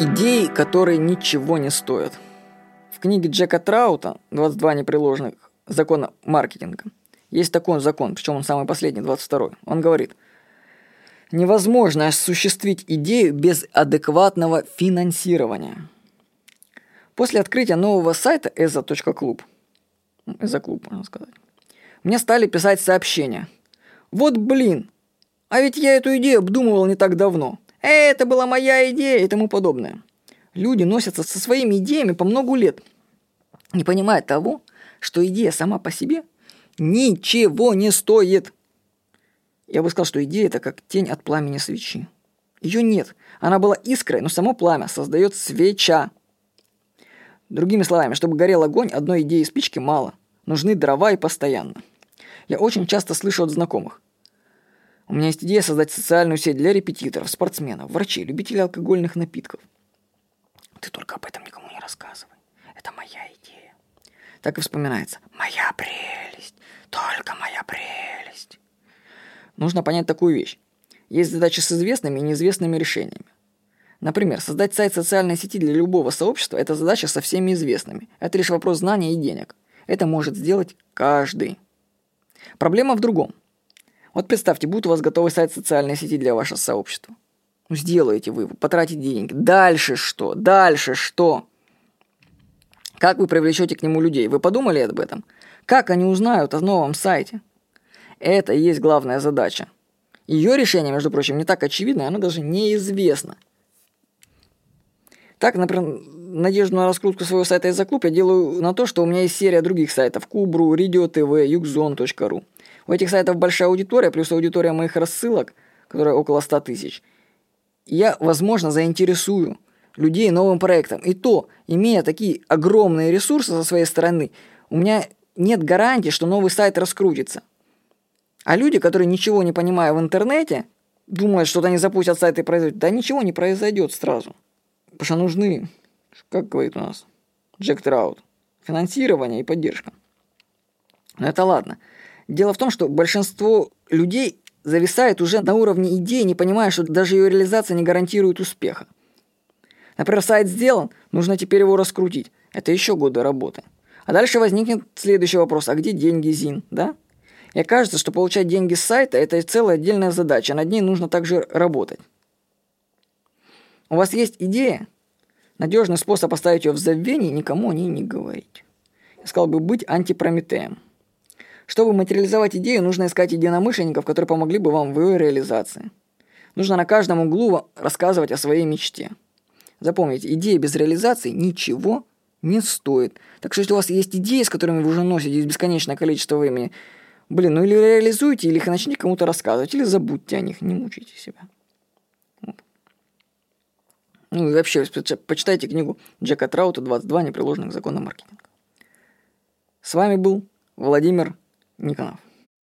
Идеи, которые ничего не стоят. В книге Джека Траута «22 непреложных закона маркетинга» есть такой закон, причем он самый последний, 22 Он говорит, невозможно осуществить идею без адекватного финансирования. После открытия нового сайта eza.club, eza клуб, можно сказать, мне стали писать сообщения. Вот блин, а ведь я эту идею обдумывал не так давно – это была моя идея и тому подобное. Люди носятся со своими идеями по много лет, не понимая того, что идея сама по себе ничего не стоит. Я бы сказал, что идея это как тень от пламени свечи. Ее нет. Она была искрой, но само пламя создает свеча. Другими словами, чтобы горел огонь, одной идеи спички мало. Нужны дрова и постоянно. Я очень часто слышу от знакомых. У меня есть идея создать социальную сеть для репетиторов, спортсменов, врачей, любителей алкогольных напитков. Ты только об этом никому не рассказывай. Это моя идея. Так и вспоминается. Моя прелесть. Только моя прелесть. Нужно понять такую вещь. Есть задачи с известными и неизвестными решениями. Например, создать сайт социальной сети для любого сообщества – это задача со всеми известными. Это лишь вопрос знания и денег. Это может сделать каждый. Проблема в другом – вот представьте, будет у вас готовый сайт социальной сети для вашего сообщества. Ну, сделаете вы, потратите деньги. Дальше что? Дальше что? Как вы привлечете к нему людей? Вы подумали об этом? Как они узнают о новом сайте? Это и есть главная задача. Ее решение, между прочим, не так очевидно, оно даже неизвестно. Так, например, надежду на раскрутку своего сайта из-за клуб я делаю на то, что у меня есть серия других сайтов. Кубру, Радио ТВ, Югзон.ру. У этих сайтов большая аудитория, плюс аудитория моих рассылок, которая около 100 тысяч. Я, возможно, заинтересую людей новым проектом. И то, имея такие огромные ресурсы со своей стороны, у меня нет гарантии, что новый сайт раскрутится. А люди, которые ничего не понимая в интернете, думают, что они запустят сайт и произойдет. Да ничего не произойдет сразу. Потому что нужны, как говорит у нас Джек Траут, финансирование и поддержка. Но это ладно. Дело в том, что большинство людей зависает уже на уровне идеи, не понимая, что даже ее реализация не гарантирует успеха. Например, сайт сделан, нужно теперь его раскрутить. Это еще годы работы. А дальше возникнет следующий вопрос, а где деньги ЗИН, да? И кажется, что получать деньги с сайта – это целая отдельная задача, над ней нужно также работать. У вас есть идея? Надежный способ оставить ее в забвении – никому о ней не говорить. Я сказал бы быть антипрометеем. Чтобы материализовать идею, нужно искать единомышленников, которые помогли бы вам в ее реализации. Нужно на каждом углу рассказывать о своей мечте. Запомните, идея без реализации ничего не стоит. Так что если у вас есть идеи, с которыми вы уже носитесь бесконечное количество времени, блин, ну или реализуйте, или их начните кому-то рассказывать, или забудьте о них, не мучайте себя. Ну и вообще, почитайте книгу Джека Траута «22 непреложных закона маркетинга». С вами был Владимир Никонов.